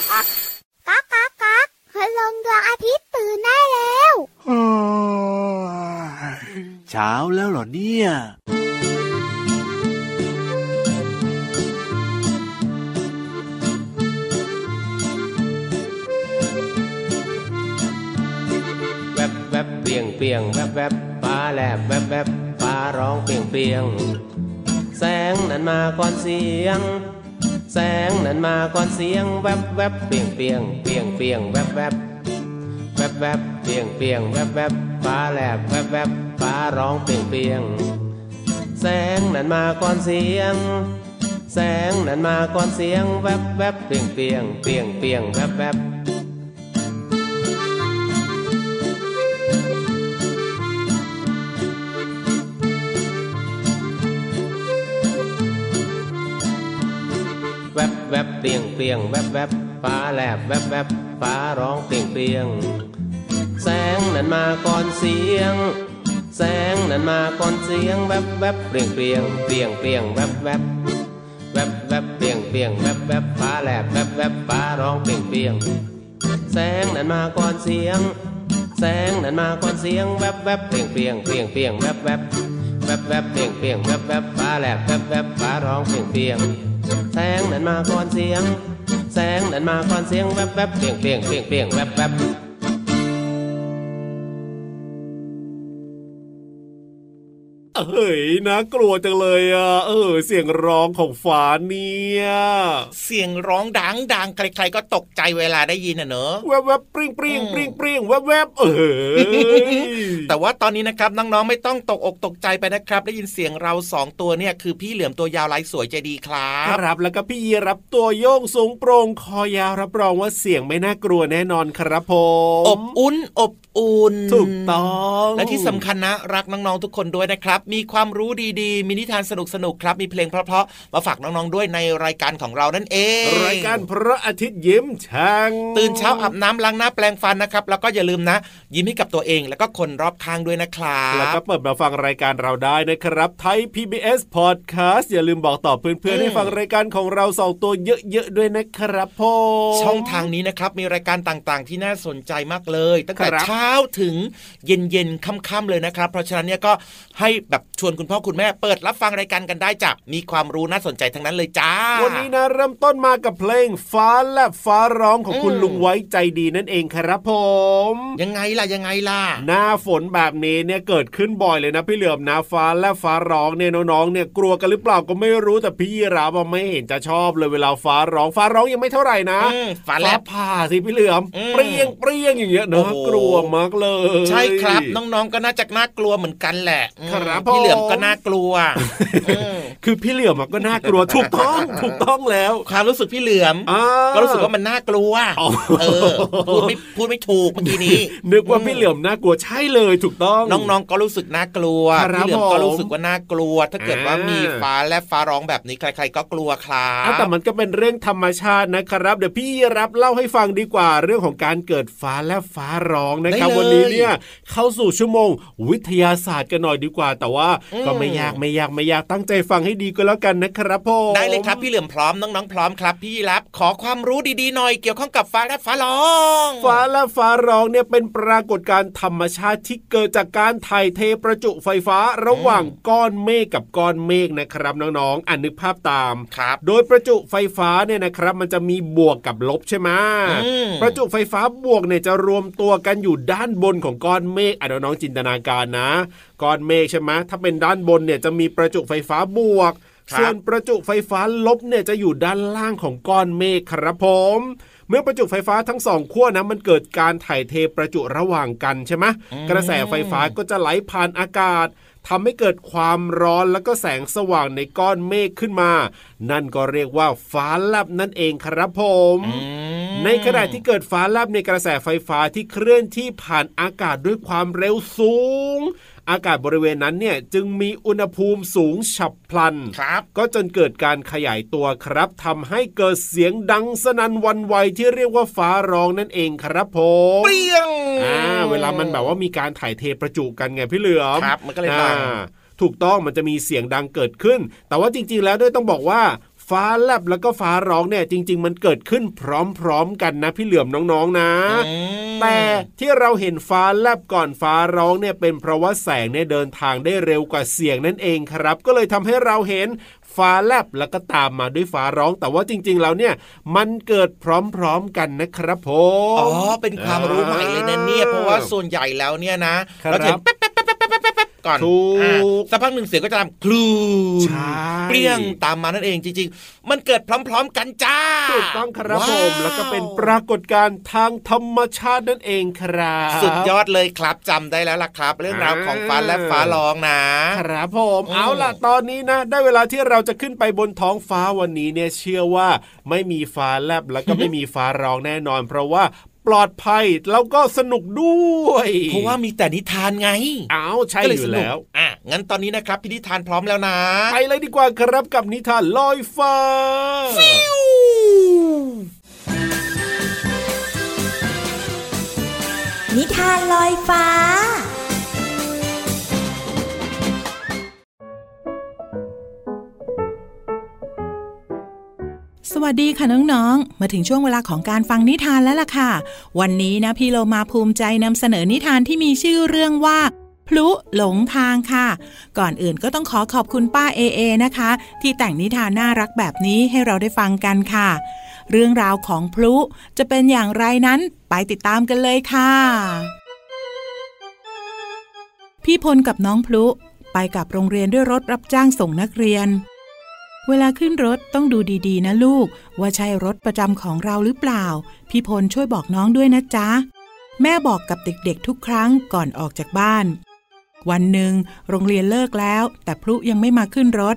ก๊ากก๊ากก๊ากคืลงดวงอาทิตย์ตื่นได้แล้วเช้าแล้วเหรอเนี่ยแวบแวบเปียงเปียงแวบแวบฟ้าแลบแวบแวบฟ้าร้องเปียงเปียง แสงนั้นมาก่อนเสียง แสงนั้นมาก่อนเสียงแวบแวบเปียงเปียงเปียงเปียงแวบแวบแวบแวบเปียงเปียงแวบแวบฟ้าแลบแวบแวบฟ้าร้องเปียงเปียงแสงนั้นมาก่อนเสียง แสงนั้นมาก่อนเสียงแวบแวบเปียงเปียงเปียงเปียงแวบแวบ บแวบเปียงเปียงแวบแวบฟ้าแลบแวบแวบฟ้าร้องเปียงเปียง แสงนั้นมาก่อนเสียง แสงนั้นมาก่อนเสียงแวบแวบเปลี่ยงเปลี่ยงเปลี่ยงเปลี่ยงแวบแวบแวบแวบเปลี่ยงเปลี่ยงแวบแวบฟ้าแลบแวบแวบฟ้าร้องเปลี่ยงเปลี่ยง แสงนั้นมาก่อนเสียง แสงนั้นมาก่อนเสียงแวบแวบเปลี่ยงเปลี่ยงเปลี่ยงเปลี่ยงแวบแวบแวบแวบเปลี่ยงเปลี่ยงแวบแวบฟ้าแลบแวบแวบฟ้าร้องเปลี่ยงเปลี่ยง แสงนั้นมาก่อนเสียง แสงนั้นมาก่อนเสียงแวบแวบเปลี่ยงเปลี่ยงเปลี่ยงเปลี่ยงแวบแวบ เฮ้ยน่ากลัวจังเลยอะเออ เสียงร้องของฟ้าเนี่ยเสียงร้องดังดังใครๆก็ตกใจเวลาได้ยินอะเนอะแวบแวบปริ้งปริ้งปริ้งปริ้งแวบแวบเออแต่ว่าตอนนี้นะครับน้องๆไม่ต้องตกอกตกใจไปนะครับ ได้ยินเสียงเราสองตัวเนี่ยคือพี่เหลือมตัวยาวลายสวยใจดีครัคบรับ แล้วก็พี่ยีรับตัวโยงสูงโปร่งคอยาวรับรองว่าเสียงไม่น่ากลัวแน่นอนครับผมอบอุ่นอบอุ่นถูกต้องและที่สำคัญนะรักน้องๆทุกคนด้วยนะครับมีความรู้ดีๆ มีนิทานสนุกๆครับ มีเพลงเพราะๆ มาฝากน้องๆ ด้วยในรายการของเรานั่นเอง รายการพระอาทิตย์ยิ้มช่างตื่นเช้าอาบน้ำล้างหน้าแปลงฟันนะครับ แล้วก็อย่าลืมนะ ยิ้มให้กับตัวเอง แล้วก็คนรอบข้างด้วยนะครับแล้วก็เปิดมาฟังรายการเราได้นะครับไทย PBS Podcast อย่าลืมบอกต่อเพื่อนๆให้ฟังรายการของเราสองตัวเยอะๆด้วยนะครับผมช่องทางนี้นะครับมีรายการต่างๆ ที่น่าสนใจมากเลย ตั้งแต่ครับเช้าถึงเย็นๆค่ำๆเลยนะครับ เพราะฉะนั้นเนี่ยก็ให้แบบชวนคุณพ่อคุณแม่เปิดรับฟังรายการกันได้จ้ะมีความรู้น่าสนใจทั้งนั้นเลยจ้า วันนี้นะเริ่มต้นมากับเพลงฟ้าและฟ้าร้องของคุณอืมลุงไว้ใจดีนั่นเองครับผม ยังไงล่ะยังไงล่ะ หน้าฝนแบบนี้เนี่ยเกิดขึ้นบ่อยเลยนะพี่เหลือมนะฟ้าและฟ้าร้องเนี่ยน้องๆเนี่ยกลัวกันหรือเปล่าก็ไม่รู้แต่พี่รับอะไม่เห็นจะชอบเลยเวลาฟ้าร้องฟ้าร้องยังไม่เท่าไหร่นะอืมฟ้าแลบผ่าสิพี่เหลือมอืมเปรี้ยงเปรี้ยงอย่างเงี้ยโอ้นะโหกลัวมากเลย ใช่ครับน้องๆก็น่าจะน่ากลัวเหมือนกันแหละอืมครับพี่เหลือมผมก็น่ากลัวอืมคือพี่เหลือมอะก็น่ากลัวถูกต้องถูกต้องแล้ว ความรู้สึกพี่เหลือมอ่าก็รู้สึกว่ามันน่ากลัวอ๋อเออพูดไม่พูดไม่ถูกเมื่อกี้นี้ นึกว่าพี่เหลือมน่ากลัวใช่เลยถูกต้องน้องๆก็รู้สึกน่ากลัวครับพี่เหลือมก็ผมรู้สึกว่าน่ากลัว ถ้าเกิดว่าอ่ามีมีฟ้าและฟ้าร้องแบบนี้ใคร ๆ ก็กลัวครัอะแต่บมันก็เป็นเรื่องธรรมชาตินะครับ เดี๋ยวพี่รับเล่าให้ฟังดีกว่าเรื่องของการเกิดฟ้าและฟ้าร้องนะครับได้เลยวันนี้เนี่ยเข้าสู่ชั่วโมง วิทยาศาสตร์กันหน่อยดีกว่าแต่ว่าอืมก็ไม่ยากไม่ยากไม่ยากตั้งใจฟังให้ดีก็แล้วกันนะครับพ่อได้เลยครับพี่เหลือมพร้อมน้องๆพร้อมครับ พี่รับขอความรู้ดีๆหน่อยเกี่ยวข้องกับฟ้าและฟ้าร้องฟ้าและฟ้าร้องเนี่ยเป็นปรากฏการณ์ธรรมชาติที่เกิดจากการถ่ายเทประจุไฟฟ้าระหว่างก้อนเมฆกับก้อนเมฆนะครับน้องๆอ่านนึกภาพตามครับ โดยประจุไฟฟ้าเนี่ยนะครับ มันจะมีบวกกับลบใช่ไหมอืมประจุไฟฟ้าบวกเนี่ยจะรวมตัวกันอยู่ด้านบนของก้อนเมฆอะน้องๆจินตนาการนะ ก้อนเมฆใช่ไหมถ้าเป็นด้านบนเนี่ยจะมีประจุไฟฟ้าบวกครับส่วนประจุไฟฟ้าลบเนี่ยจะอยู่ด้านล่างของก้อนเมฆครับผมเมื่อประจุไฟฟ้าทั้งสองขั้วนะมันเกิดการถ่ายเทประจุระหว่างกันใช่ไหมกระแสไฟฟ้าก็จะไหลผ่านอากาศทำให้เกิดความร้อนแล้วก็แสงสว่างในก้อนเมฆขึ้นมา นั่นก็เรียกว่าฟ้าแลบนั่นเองครับผมอืม ในขณะที่เกิดฟ้าแลบในกระแสไฟฟ้าที่เคลื่อนที่ผ่านอากาศด้วยความเร็วสูง อากาศบริเวณนั้นเนี่ยจึงมีอุณหภูมิสูงฉับพลันครับก็จนเกิดการขยายตัวครับทำให้เกิดเสียงดังสนั่นหวันไหวที่เรียกว่าฟ้าร้องนั่นเองครับผมเปรี้ยงอ่าเวลามันแบบว่ามีการถ่ายเทประจุกันไงพี่เหลือมครับมันก็เลยดังอ่าถูกต้องมันจะมีเสียงดังเกิดขึ้น แต่ว่าจริงๆแล้วด้วยต้องบอกว่า ฟ้าแลบแล้วก็ฟ้าร้องเนี่ยจริง ๆ มันเกิดขึ้นพร้อมๆกันนะพี่เหลือมน้องๆนะอืมแต่ที่เราเห็นฟ้าแลบก่อนฟ้าร้องเนี่ยเป็นเพราะว่าแสงเนี่ยเดินทางได้เร็วกว่าเสียงนั่นเองครับ ก็เลยทำให้เราเห็นฟ้าแลบแล้วก็ตามมาด้วยฟ้าร้อง แต่ว่าจริง ๆ แล้วเนี่ยมันเกิดพร้อมๆกันนะครับผมอ๋อเป็นความรู้ใหม่เลยนะเนี่ยเพราะว่าส่วนใหญ่แล้วเนี่ยนะครับเราจะเห็นแป๊บ ก่อนถูกอ่าสักพักหนึ่งเสียงก็จะทำคลูนใช่เปรี้ยงตามมานั่นเองจริง ๆ มันเกิดพร้อม ๆ กันจ้าถูกต้องครับว้าผมแล้วก็เป็นปรากฏการณ์ทางธรรมชาตินั่นเองครับ สุดยอดเลยครับจำได้แล้วล่ะครับ เรื่องราวของฟ้าและฟ้าร้องนะ ครับผมอืมเอาล่ะตอนนี้นะ ได้เวลาที่เราจะขึ้นไปบนท้องฟ้าวันนี้เนี่ยเชื่อว่าไม่มีฟ้าแลบแล้วก็ไม่มีฟ้าร้องแน่นอน เพราะว่าป ลอดภัย แล้วก็สนุกด้วย เพราะว่ามีแต่นิทานไงเอาใช่ก็เลอยสยู่นุกแล้วอะงั้นตอนนี้นะครับพินิทานพร้อมแล้วนะ ไปเลยดีกว่าครับกับนิทานลอยฟ้านิทานลอยฟ้า สวัสดีค่ะน้องๆ มาถึงช่วงเวลาของการฟังนิทานแล้วล่ะค่ะ วันนี้นะพี่โลมาภูมิใจนำเสนอนิทานที่มีชื่อเรื่องว่า พลุหลงทางค่ะ ก่อนอื่นก็ต้องขอขอบคุณป้าเอเอนะคะ ที่แต่งนิทานน่ารักแบบนี้ให้เราได้ฟังกันค่ะ เรื่องราวของพลุจะเป็นอย่างไรนั้นไปติดตามกันเลยค่ะ พี่พลกับน้องพลุไปกับโรงเรียนด้วยรถรับจ้างส่งนักเรียน เวลาขึ้นรถต้องดูดีๆ นะลูก ว่าใช่รถประจำของเราหรือเปล่า พี่พลช่วยบอกน้องด้วยนะจ๊ะ แม่บอกกับเด็กๆ ทุกครั้งก่อนออกจากบ้าน วันหนึ่งโรงเรียนเลิกแล้ว แต่พลุยังไม่มาขึ้นรถ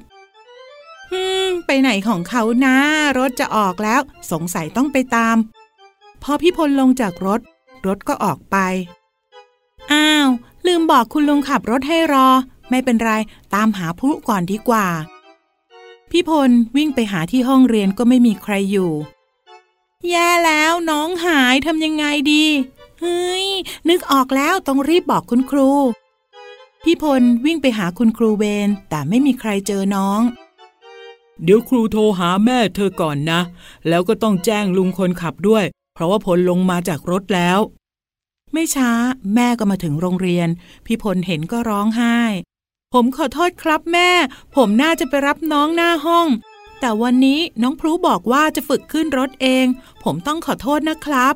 ฮึมไปไหนของเขานะ รถจะออกแล้ว สงสัยต้องไปตาม พอพี่พลลงจากรถ รถก็ออกไป อ้าว ลืมบอกคุณลุงขับรถให้รอ ไม่เป็นไร ตามหาพลุก่อนดีกว่า พี่พลวิ่งไปหาที่ห้องเรียนก็ไม่มีใครอยู่ แย่แล้วน้องหายทำยังไงดี เฮ้ย นึกออกแล้วต้องรีบบอกคุณครู พี่พลวิ่งไปหาคุณครูเวนแต่ไม่มีใครเจอน้อง เดี๋ยวครูโทรหาแม่เธอก่อนนะ แล้วก็ต้องแจ้งลุงคนขับด้วย เพราะว่าพลลงมาจากรถแล้ว ไม่ช้า แม่ก็มาถึงโรงเรียน พี่พลเห็นก็ร้องไห้ ผมขอโทษครับแม่ ผมน่าจะไปรับน้องหน้าห้อง แต่วันนี้น้องพลูบอกว่าจะฝึกขึ้นรถเอง ผมต้องขอโทษนะครับ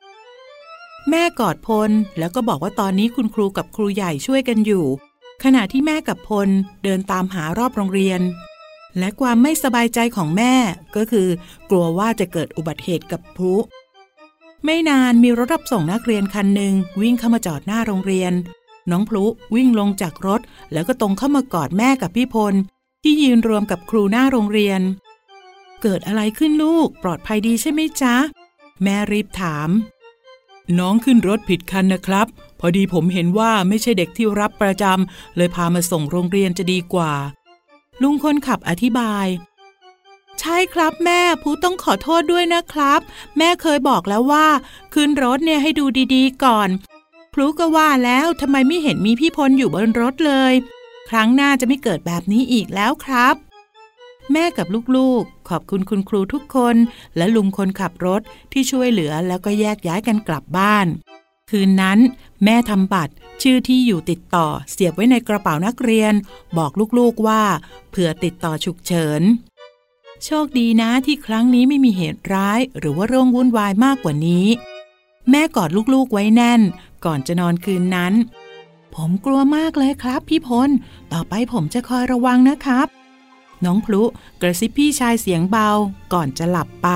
แม่กอดพลแล้วก็บอกว่าตอนนี้คุณครูกับครูใหญ่ช่วยกันอยู่ ขณะที่แม่กับพลเดินตามหารอบโรงเรียน และความไม่สบายใจของแม่ก็คือ กลัวว่าจะเกิดอุบัติเหตุกับพลุไม่นานมีรถรับส่งนักเรียนคันหนึ่งวิ่งเข้ามาจอดหน้าโรงเรียน น้องพลุวิ่งลงจากรถ แล้วก็ตรงเข้ามากอดแม่กับพี่พล ที่ยืนรวมกับครูหน้าโรงเรียน เกิดอะไรขึ้นลูกปลอดภัยดีใช่ไหมจ๊ะ แม่รีบถาม น้องขึ้นรถผิดคันนะครับ พอดีผมเห็นว่าไม่ใช่เด็กที่รับประจำเลยพามาส่งโรงเรียนจะดีกว่า ลุงคนขับอธิบายใช่ครับแม่ผู้ต้องขอโทษด้วยนะครับ แม่เคยบอกแล้วว่า ขึ้นรถเนี่ยให้ดูดีๆก่อน พลุก็ว่าแล้วทำไมไม่เห็นมีพี่พลอยู่บนรถเลย ครั้งหน้าจะไม่เกิดแบบนี้อีกแล้วครับ แม่กับลูกๆ ขอบคุณคุณครูทุกคน และลุงคนขับรถที่ช่วยเหลือแล้วก็แยกย้ายกันกลับบ้าน คืนนั้น แม่ทำบัตร ชื่อที่อยู่ติดต่อเสียบไว้ในกระเป๋านักเรียน บอกลูกๆว่าเผื่อติดต่อฉุกเฉินโชคดีนะที่ครั้งนี้ไม่มีเหตุร้าย หรือว่าเรื่องวุ่นวายมากกว่านี้ แม่กอดลูกๆไว้แน่น ก่อนจะนอนคืนนั้น ผมกลัวมากเลยครับพี่พล ต่อไปผมจะคอยระวังนะครับ น้องพลุกระซิบพี่ชายเสียงเบา ก่อนจะหลับไป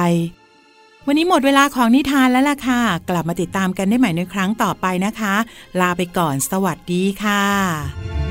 วันนี้หมดเวลาของนิทานแล้วล่ะค่ะ กลับมาติดตามกันได้ใหม่ในครั้งต่อไปนะคะ ลาไปก่อนสวัสดีค่ะ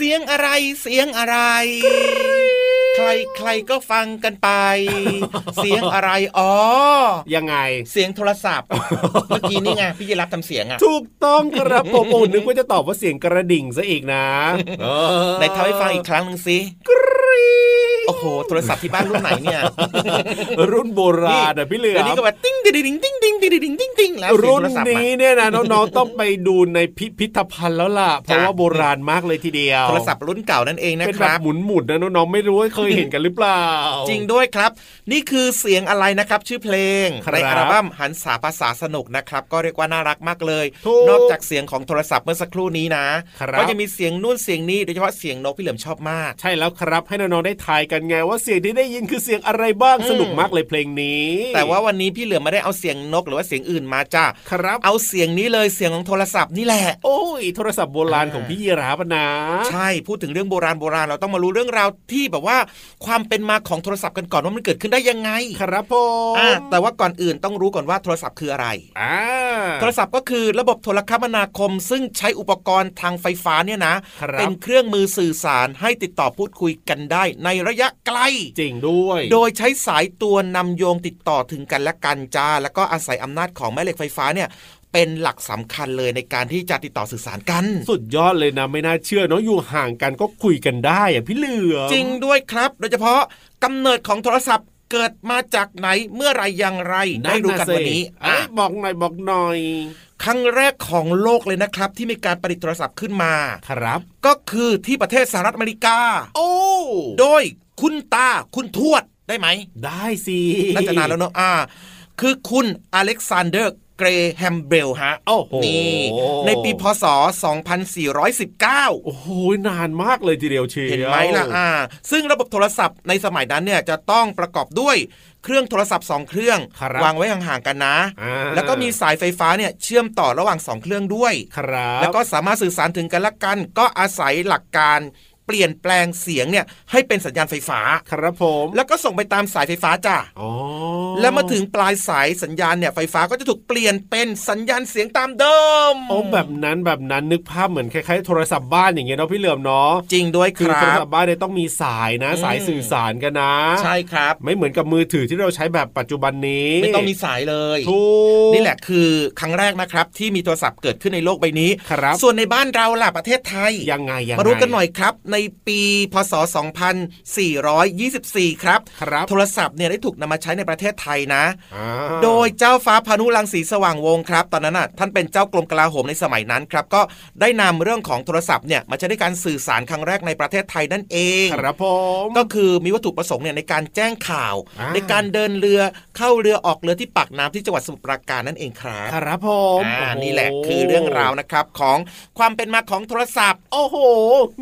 เสียงอะไรเสียงอะไร ใครใครก็ฟังกันไป เสียงอะไรอ๋อยังไง เสียงโทรศัพท์ เมื่อกี้นี่ไงพี่ยีรับทำเสียงอะถูกต้องครับผมโอ้นึกว่าจะตอบว่าเสียงกระดิ่งซะอีกนะเออไหนทำให้ฟังอีกครั้งหนึ่งสิโอ้โห โทรศัพท์ที่บ้านรุ่นไหนเนี่ย รุ่นโบราณอะพี่เหลือเดี๋ยวนี้ก็แบบติ้งดิ้งดิ้งติ้ง ดิ้งดิ้งดิ้งดิ้งดิ้งแล้วเสียงรุ่นโทรศัพท์นี้อะเนี่ยนะน้องๆต้องไปดูในพิพิธภัณฑ์แล้วล่ะเพราะว่าโบราณมากเลยทีเดียวโทรศัพท์รุ่นเก่านั่นเองนะเป็นคแบบรับหมุนๆนะน้องๆไม่รู้ว่าเคยเห็นกันหรือเปล่า จริงด้วยครับ นี่คือเสียงอะไรนะครับชื่อเพลงครับในอัลบั้มหันษาภาษาสนุกนะครับก็เรียกว่าน่ารักมากเลยถูกนอกจากเสียงของโทรศัพท์เมื่อสักครู่นี้นะครับก็จะมีเสียงนู่นเสียงนี้โดยเฉพาะเสียงนกพี่เหลิมชอบมาก ใช่แล้วครับให้น้องๆได้ทายกันไงว่าเสียงที่ได้ยินคือเสียงอะไรบ้างอืมสนุกมากเลยเพลงนี้ แต่ว่าวันนี้พี่เหลือมไม่ได้เอาเสียงนกหรือว่าเสียงอื่นมาจ้าครับ เอาเสียงนี้เลยเสียงของโทรศัพท์นี่แหละ โอ้ย โทรศัพท์โบราณอ่าของพี่ยีราฟนะใช่พูดถึงเรื่องโบราณโบราณเราต้องมารู้เรื่องราวที่แบบว่าความเป็นมาของโทรศัพท์กันก่อนว่ามันเกิดขึ้นได้ยังไง ครับผมอ่าแต่ว่าก่อนอื่นต้องรู้ก่อนว่าโทรศัพท์คืออะไรอ่าโทรศัพท์ก็คือระบบโทรคมนาคม ซึ่งใช้อุปกรณ์ทางไฟฟ้าเนี่ยนะครับเป็นเครื่องมือสื่อสารให้ติดต่อพูดคุยกันได้ ในระยะไกลจริงด้วย โดยใช้สายตัวนำโยงติดต่อถึงกันและกันจ้าแล้วก็อาศัยอำนาจของแม่เหล็กไฟฟ้าเนี่ยเป็นหลักสำคัญเลยในการที่จะติดต่อสื่อสารกัน สุดยอดเลยนะไม่น่าเชื่อเนาะอยู่ห่างกันก็คุยกันได้อะพี่เหลือมจริงด้วยครับ โดยเฉพาะกำเนิดของโทรศัพท์เกิดมาจากไหนเมื่อไรอย่างไร ได้รู้กันวันนี้เอ้อะยบอกหน่อยบอกหน่อย ครั้งแรกของโลกเลยนะครับ ที่มีการประดิษฐ์โทรศัพท์ขึ้นมาครับ ก็คือที่ประเทศสหรัฐอเมริกา โอ้โดยคุณตาคุณทวดได้ไหม ได้สิน่าจะนานแล้วเนอะอ่า คือคุณอเล็กซานเดอร์เกรแฮมเบลฮะโอ้โหนี่ในปีพศ 2419 โอ้โห นานมากเลยทีเดียวเชียวเห็นไหมล่ะอ่า ซึ่งระบบโทรศัพท์ในสมัยนั้นเนี่ยจะต้องประกอบด้วยเครื่องโทรศัพท์สองเครื่องครับวางไว้ห่างๆกันนะอ่าแล้วก็มีสายไฟฟ้าเนี่ยเชื่อมต่อระหว่างสองเครื่องด้วย ครับ แล้วก็สามารถสื่อสารถึงกันและกัน ก็อาศัยหลักการเปลี่ยนแปลงเสียงเนี่ยให้เป็นสัญญาณไฟฟ้า ครับผม แล้วก็ส่งไปตามสายไฟฟ้าจ้ะอ๋อแล้วมาถึงปลายสายสัญญาณเนี่ยไฟฟ้าก็จะถูกเปลี่ยนเป็นสัญญาณเสียงตามเดิมโอ้แบบนั้นแบบนั้นนึกภาพเหมือนคล้ายๆโทรศัพท์บ้านอย่างเงี้ยเนาะพี่เหลือมเนาะจริงด้วยคคือโทรัรบศัพท์บ้านเนี่ยต้องมีสายนะอืมสายสื่อสารกันนะ ใช่ครับ ไม่เหมือนกับมือถือที่เราใช้แบบปัจจุบันนี้ ไม่ต้องมีสายเลยถูกนี่แหละคือครั้งแรกนะครับที่มีโทรศัพท์เกิดขึ้นในโลกใบนี้ครับส่วนในบ้านเราล่ะประเทศไทยยังไงยังไงมารู้กันหน่อยครับในปีพศ 2424 ครับครับ โทรศัพท์เนี่ยได้ถูกนำมาใช้ในประเทศไทยนะอ่าโดยเจ้าฟ้าพานุรังสีสว่างวงศ์ครับ ตอนนั้นน่ะท่านเป็นเจ้ากรมกลาโหมในสมัยนั้นครับ ก็ได้นำเรื่องของโทรศัพท์เนี่ยมาใช้ในการสื่อสารครั้งแรกในประเทศไทยนั่นเอง ครับผมก็คือมีวัตถุประสงค์เนี่ยในการแจ้งข่าวอ่าในการเดินเรือเข้าเรือออกเรือที่ปากน้ำที่จังหวัดสมุทรปราการนั่นเองครับครับผมอ่าโอ้โนี่แหละคือเรื่องราวนะครับของความเป็นมาของโทรศัพท์ โอ้โห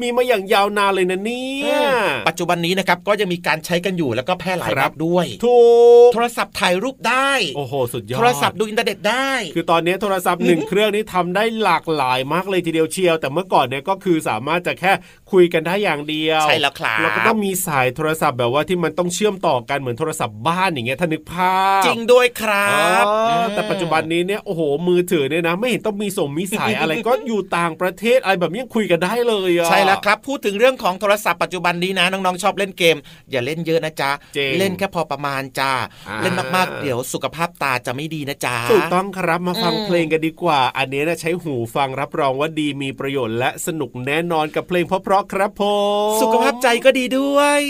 มีมาอย่างยาวนานเลยนะเนี่ยปัจจุบันนี้นะครับก็ยังมีการใช้กันอยู่แล้วก็แพร่หลายครับแบบด้วยถูกโทรศัพท์ถ่ายรูปได้โอ้โหสุดยอดโทรศัพท์ดูอินเทอร์เน็ตได้ คือตอนนี้โทรศัพท์หนึ่งเครื่องนี้ทำได้หลากหลายมากเลยทีเดียวเชียว แต่เมื่อก่อนเนี่ยก็คือสามารถจะแค่ คุยกันได้อย่างเดียว ใช่แล้วครับแล้วก็ต้องมีสายโทรศัพท์แบบว่าที่มันต้องเชื่อมต่อกันเหมือนโทรศัพท์บ้านอย่างเงี้ยถ้านึกภาพ จริงด้วยครับอ๋อมแต่ปัจจุบันนี้เนี่ยโอ้โหมือถือเนี่ยนะ ไม่เห็นต้องมีส่งมีสายอะไรก็อยู่ต่างประเทศอะไรแบบนี้ยังคุยกันได้เลยอะใช่แล้วครับพูดถึงเรื่องของโทรศัพท์ปัจจุบันนี้นะน้องๆชอบเล่นเกม อย่าเล่นเยอะนะจ๊ะจริงเล่นแค่พอประมาณจ้าอ่าเล่นมากๆเดี๋ยวสุขภาพตาจะไม่ดีนะจ๊ะถูกต้องครับมาฟังอืมเพลงกันดีกว่า อันนี้นะใช้หูฟังรับรองว่าดีมีประโยชน์และสนุกแน่นอนกับเพลงเพราะราะครับผม สุขภาพใจก็ดีด้วย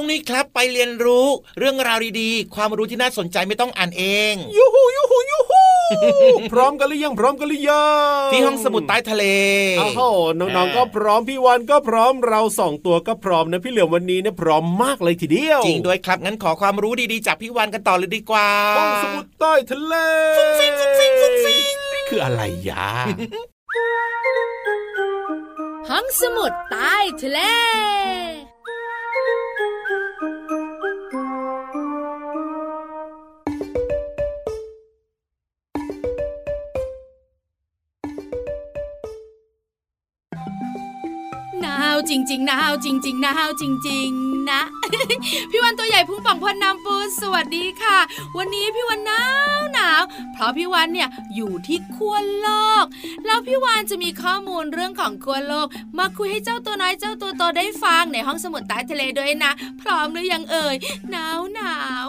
วงนี้ครับไปเรียนรู้เรื่องราวดีๆ ความรู้ที่น่าสนใจไม่ต้องอ่านเองยูฮูยูฮูยูฮูพร้อมกันหรือยังพร้อมกันหรือยังที่ห้องสมุดใต้ทะเลอ้าวโหน้องๆก็พร้อมพี่วันก็พร้อมเราสองตัวก็พร้อมนะพี่เหลือมวันนี้เนี่ยพร้อมมากเลยทีเดียว จริงด้วยครับงั้นขอความรู้ดีๆจากพี่วันกันต่อเลยดีกว่าห้องสมุดใต้ทะเลฟุ้งฟิ้งฟุ้งฟิ้งฟุ้งฟิ้งนี่คืออะไรยาห้องสมุดใต้ทะเล จริงๆหนาวจริงๆหนาวจริง ๆ นะ พี่วันตัวใหญ่พุ่งป่องพอนน้ำปูสวัสดีค่ะ วันนี้พี่วันหนาวหนาวเพราะพี่วันเนี่ยอยู่ที่ขั้วโลก แล้วพี่วานจะมีข้อมูลเรื่องของขั้วโลก มาคุยให้เจ้าตัวน้อยเจ้าตัวโตได้ฟังในห้องสมุดใต้ทะเลด้วยนะ พร้อมหรือยังเอ่ยหนาวหนาว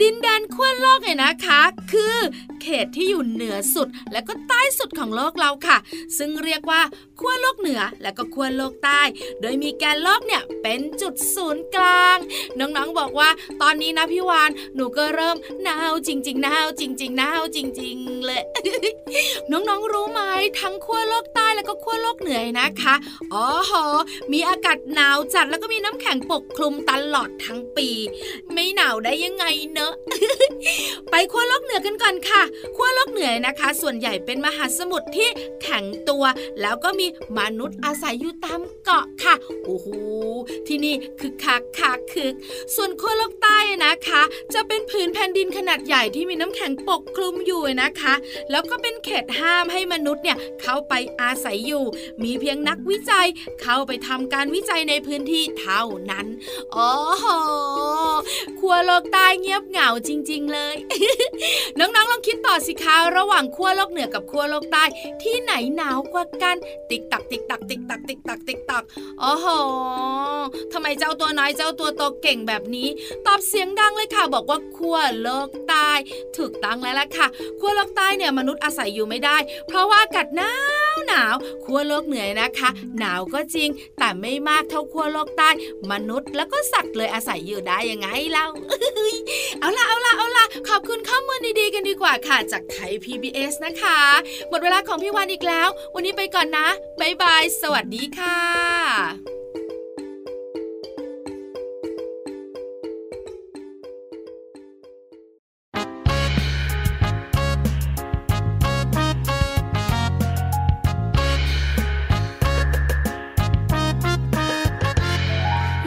ดินแดนขั้วโลกเนี่ยนะคะ คือเขตที่อยู่เหนือสุด และก็ใต้สุดของโลกเราค่ะ ซึ่งเรียกว่าขั้วโลกเหนือและก็ขั้วโลกใต้ โดยมีแกนโลกเนี่ยเป็นจุดศูนย์กลาง น้องๆบอกว่าตอนนี้นะพี่วานหนูก็เริ่มหนาวจริงๆหนาวจริงๆหนาวจริง ๆ เลย น้องๆรู้ไหมทั้งขั้วโลกใต้แล้วก็ขั้วโลกเหนือนะคะอ๋อหมีอากาศหนาวจัดแล้วก็มีน้ำแข็งปกคลุมตลอดทั้งปี ไม่หนาวได้ยังไงเนอะ ไปขั้วโลกเหนือกันก่อนค่ะขั้วโลกเหนือนะคะ ส่วนใหญ่เป็นมหาสมุทรที่แข็งตัว แล้วก็มีมนุษย์อาศัยอยู่ตามเกาะค่ะโอ้โหที่นี่คือคักคักคึก ส่วนขั้วโลกใต้นะคะ จะเป็นผืนแผ่นดินขนาดใหญ่ที่มีน้ำแข็งปกคลุมอยู่นะคะ แล้วก็เป็นเขตห้ามให้มนุษย์เนี่ยเข้าไปอาศัยอยู่ มีเพียงนักวิจัยเข้าไปทำการวิจัยในพื้นที่เท่านั้นโอ้โหขั้วโลกใต้เงียบเหงาจริง ๆ เลย น้องๆลองคิดต่อสิคะระหว่างขั้วโลกเหนือกับขั้วโลกใต้ ที่ไหนหนาวกว่ากัน ติ๊กตักติ๊กตักติ๊กตักติ๊กตักติ๊กตักโอ้โหทำไมเจ้าตัวน้อยเจ้าตัวโตเก่งแบบนี้ ตอบเสียงดังเลยค่ะ บอกว่าขั้วโลกใต้ถูกต้องแล้วล่ะค่ะขั้วโลกใต้เนี่ยมนุษย์อาศัยอยู่ไม่ได้ เพราะว่าอากาศหนาวหนาวขั้วโลกเหนือนะคะ หนาวก็จริง แต่ไม่มากเท่าขั้วโลกใต้ มนุษย์แล้วก็สัตว์เลยอาศัยอยู่ได้ยังไงเล่าเอาล่ะเอาล่ะเอาล่ะขอบคุณข้อมูล กันดีกว่าค่ะจากไทย PBS นะคะ หมดเวลาของพี่วันอีกแล้ว วันนี้ไปก่อนนะบ๊ายบาย สวัสดีค่ะ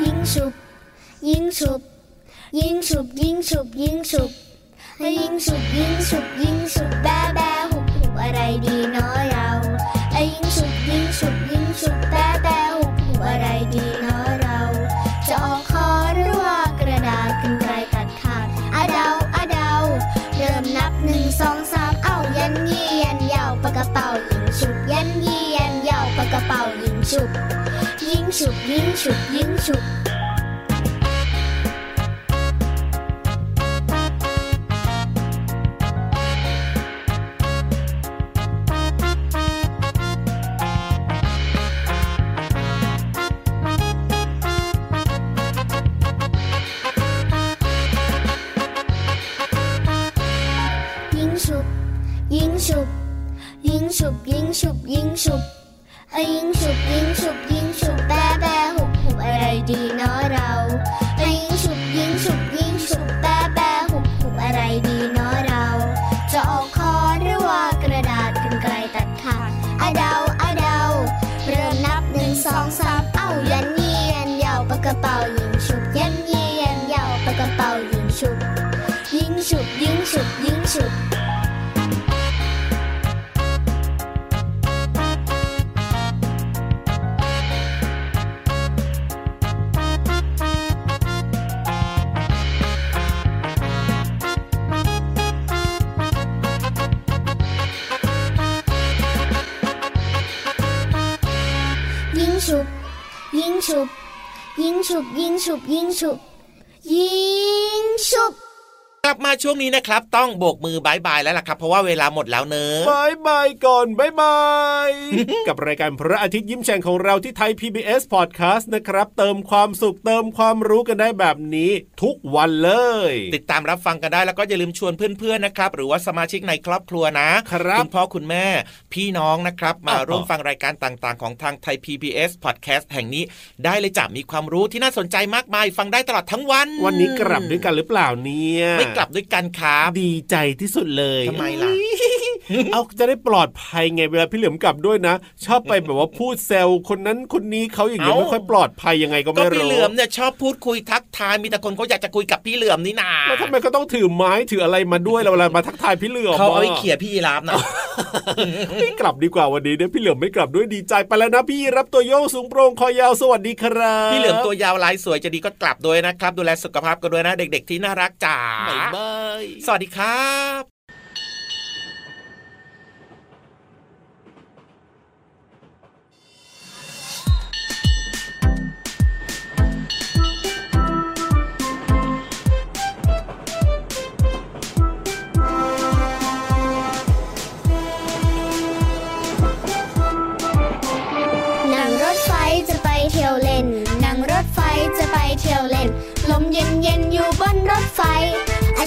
ยิงฉุบยิงฉุบยิงฉุบยิงฉุบยิงฉุบ ฉุบยิงฉุบยิงฉุบแบแบหุบหุบอะไรดีเนาะเราไอ้ยิงฉุบยิงฉุบยิงฉุบแบแบหุบหุบอะไรดีเนาะเราจะออกคอหรือว่ากระดาษกันไกลตัดขาดอะเดาอะเดาเริ่มนับหนึ่งสองสามเอ้ายันยี่ยันยาวปากกระเป๋ายิงฉุบยันยี่ยันยาวปากกระเป๋ายิงฉุบยิงฉุบยิงฉุบยิงฉุบ 树影树影树影树。 กลับมาช่วงนี้นะครับ ต้องโบกมือ bye bye แล้วล่ะครับ เพราะว่าเวลาหมดแล้วเนอะ bye bye ก่อน bye bye กับรายการพระอาทิตย์ยิ้มแฉ่งของเราที่ Thai PBS Podcast นะครับ เติมความสุขเติมความรู้กันได้แบบนี้ ทุกวันเลย ติดตามรับฟังกันได้แล้วก็อย่าลืมชวนเพื่อนๆนะครับ หรือว่าสมาชิกในครอบครัวนะครับคุณพ่อคุณแม่ พี่น้องนะครับ มาร่วมฟังรายการต่างๆ ของทางไทย PBS Podcast แห่งนี้ ได้เลยจ้ะมีความรู้ที่น่าสนใจมากมาย ฟังได้ตลอดทั้งวัน วันนี้กลับด้วยกันหรือเปล่าเนี่ยไม่กลับด้วยกันครับดีใจที่สุดเลยทำไมล่ะ เอาจะได้ปลอดภัยไงเวลาพี่เหลือมกลับด้วยนะ ชอบไปแบบว่าพูดแซวคนนั้นคนนี้เขาอย่างเงี้ยไม่ค่อยปลอดภัยยังไงก็ไม่รู้ก็พี่เหลือมเนี่ยชอบพูดคุยทักทายมีแต่คนเขาอยากจะคุยกับพี่เหลือมนี่นาแล้วทำไมก็ต้องถือไม้ถืออะไรมาด้วยเวลามาทักทายพี่เหลือมเขาเอาไปเขี่ยพี่ยีราฟนะพี่กลับดีกว่าวันนี้เนี่ยพี่เหลือมไม่กลับด้วยดีใจไปแล้วนะพี่รับตัวโยงสูงโปร่งคอยาวสวัสดีครับพี่เหลือมตัวยาวลายสวยจะดีก็กลับด้วยนะครับ ดูแลสุขภาพกันด้วยนะ เด็ก ๆ ที่น่ารักจ๋าบ๊ายบายสวัสดีครับ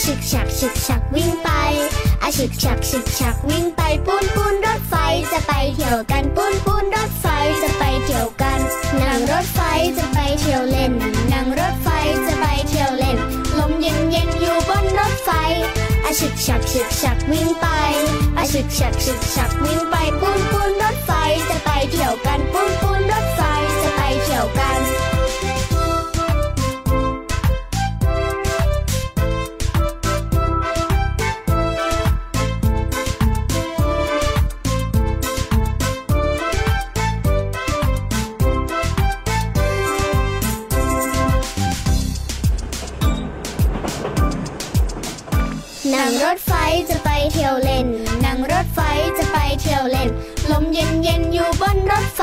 ฉึกฉักฉึกฉักวิ่งไปอาฉึกฉักฉึกฉักวิ่งไปปูนปูนรถไฟจะไปเที่ยวกันปูนปูนรถไฟจะไปเที่ยวกัน นั่งรถไฟจะไปเที่ยวเล่น นั่งรถไฟจะไปเที่ยวเล่น ลมเย็นเย็นอยู่บนรถไฟอาฉึกฉักฉึกฉักวิ่งไปอาฉึกฉักฉึกฉักวิ่งไปปูนปูนรถไฟจะไปเที่ยวกันปูนปูนรถไฟ กี่ยวกันนั่งรถไฟจะไปเที่ยวเล่น นั่งรถไฟจะไปเที่ยวเล่น ลมเย็นเย็นอยู่บนรถไฟ